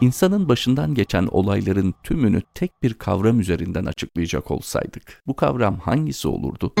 İnsanın başından geçen olayların tümünü tek bir kavram üzerinden açıklayacak olsaydık, bu kavram hangisi olurdu?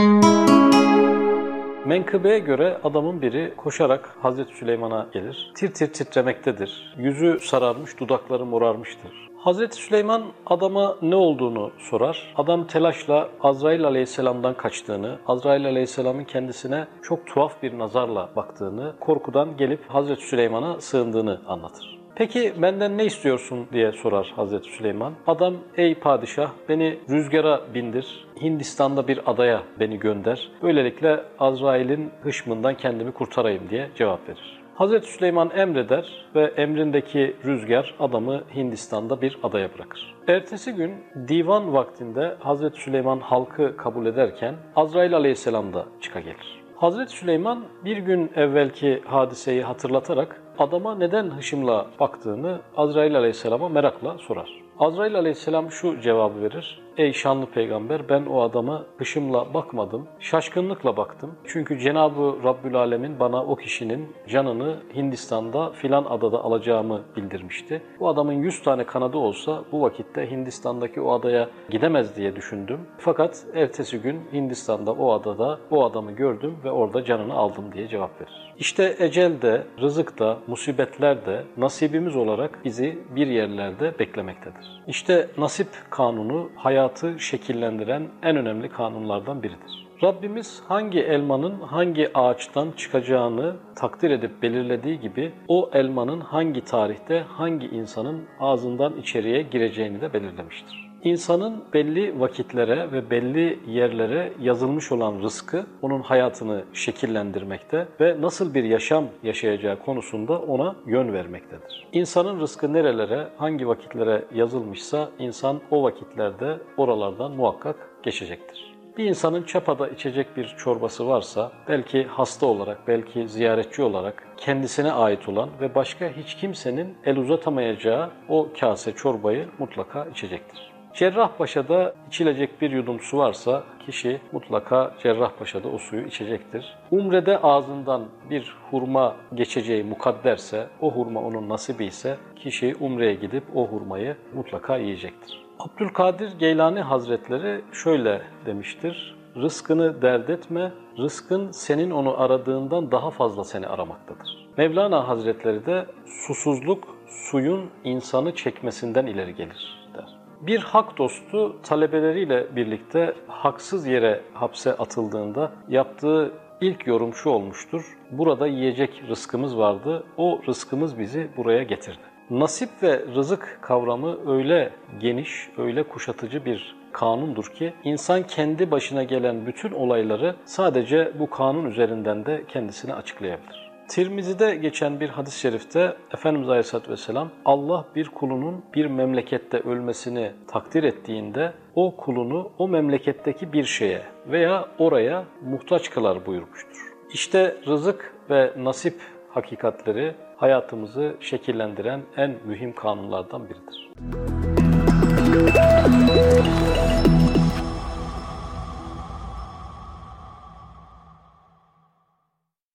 Menkıbeye göre adamın biri koşarak Hazreti Süleyman'a gelir. Tir tir titremektedir. Yüzü sararmış, dudakları morarmıştır. Hazreti Süleyman adama ne olduğunu sorar. Adam telaşla Azrail aleyhisselamdan kaçtığını, Azrail aleyhisselamın kendisine çok tuhaf bir nazarla baktığını, korkudan gelip Hazreti Süleyman'a sığındığını anlatır. Peki benden ne istiyorsun diye sorar Hazreti Süleyman. Adam ey padişah beni rüzgara bindir, Hindistan'da bir adaya beni gönder. Böylelikle Azrail'in hışmından kendimi kurtarayım diye cevap verir. Hazreti Süleyman emreder ve emrindeki rüzgar adamı Hindistan'da bir adaya bırakır. Ertesi gün divan vaktinde Hazreti Süleyman halkı kabul ederken Azrail aleyhisselam da çıka gelir. Hazreti Süleyman bir gün evvelki hadiseyi hatırlatarak adama neden hışımla baktığını Azrail aleyhisselama merakla sorar. Azrail aleyhisselam şu cevabı verir. Ey şanlı peygamber ben o adama hışımla bakmadım, şaşkınlıkla baktım. Çünkü Cenab-ı Rabbül Alemin bana o kişinin canını Hindistan'da filan adada alacağımı bildirmişti. Bu adamın 100 tane kanadı olsa bu vakitte Hindistan'daki o adaya gidemez diye düşündüm. Fakat ertesi gün Hindistan'da o adada o adamı gördüm ve orada canını aldım diye cevap verir. İşte ecel de, rızık da, musibetler de nasibimiz olarak bizi bir yerlerde beklemektedir. İşte nasip kanunu hayatı şekillendiren en önemli kanunlardan biridir. Rabbimiz hangi elmanın hangi ağaçtan çıkacağını takdir edip belirlediği gibi o elmanın hangi tarihte hangi insanın ağzından içeriye gireceğini de belirlemiştir. İnsanın belli vakitlere ve belli yerlere yazılmış olan rızkı onun hayatını şekillendirmekte ve nasıl bir yaşam yaşayacağı konusunda ona yön vermektedir. İnsanın rızkı nerelere, hangi vakitlere yazılmışsa insan o vakitlerde oralardan muhakkak geçecektir. Bir insanın çapada içecek bir çorbası varsa belki hasta olarak, belki ziyaretçi olarak kendisine ait olan ve başka hiç kimsenin el uzatamayacağı o kase çorbayı mutlaka içecektir. Cerrahpaşa'da içilecek bir yudum su varsa kişi mutlaka Cerrahpaşa'da o suyu içecektir. Umre'de ağzından bir hurma geçeceği mukadderse, o hurma onun nasibi ise kişi Umre'ye gidip o hurmayı mutlaka yiyecektir. Abdülkadir Geylani Hazretleri şöyle demiştir. Rızkını dert etme, rızkın senin onu aradığından daha fazla seni aramaktadır. Mevlana Hazretleri de susuzluk suyun insanı çekmesinden ileri gelir der. Bir hak dostu talebeleriyle birlikte haksız yere hapse atıldığında yaptığı ilk yorum şu olmuştur. Burada yiyecek rızkımız vardı, o rızkımız bizi buraya getirdi. Nasip ve rızık kavramı öyle geniş, öyle kuşatıcı bir kanundur ki insan kendi başına gelen bütün olayları sadece bu kanun üzerinden de kendisine açıklayabilir. Tirmizi'de geçen bir hadis-i şerifte Efendimiz Aleyhisselatü Vesselam Allah bir kulunun bir memlekette ölmesini takdir ettiğinde o kulunu o memleketteki bir şeye veya oraya muhtaç kılar buyurmuştur. İşte rızık ve nasip hakikatleri hayatımızı şekillendiren en mühim kanunlardan biridir.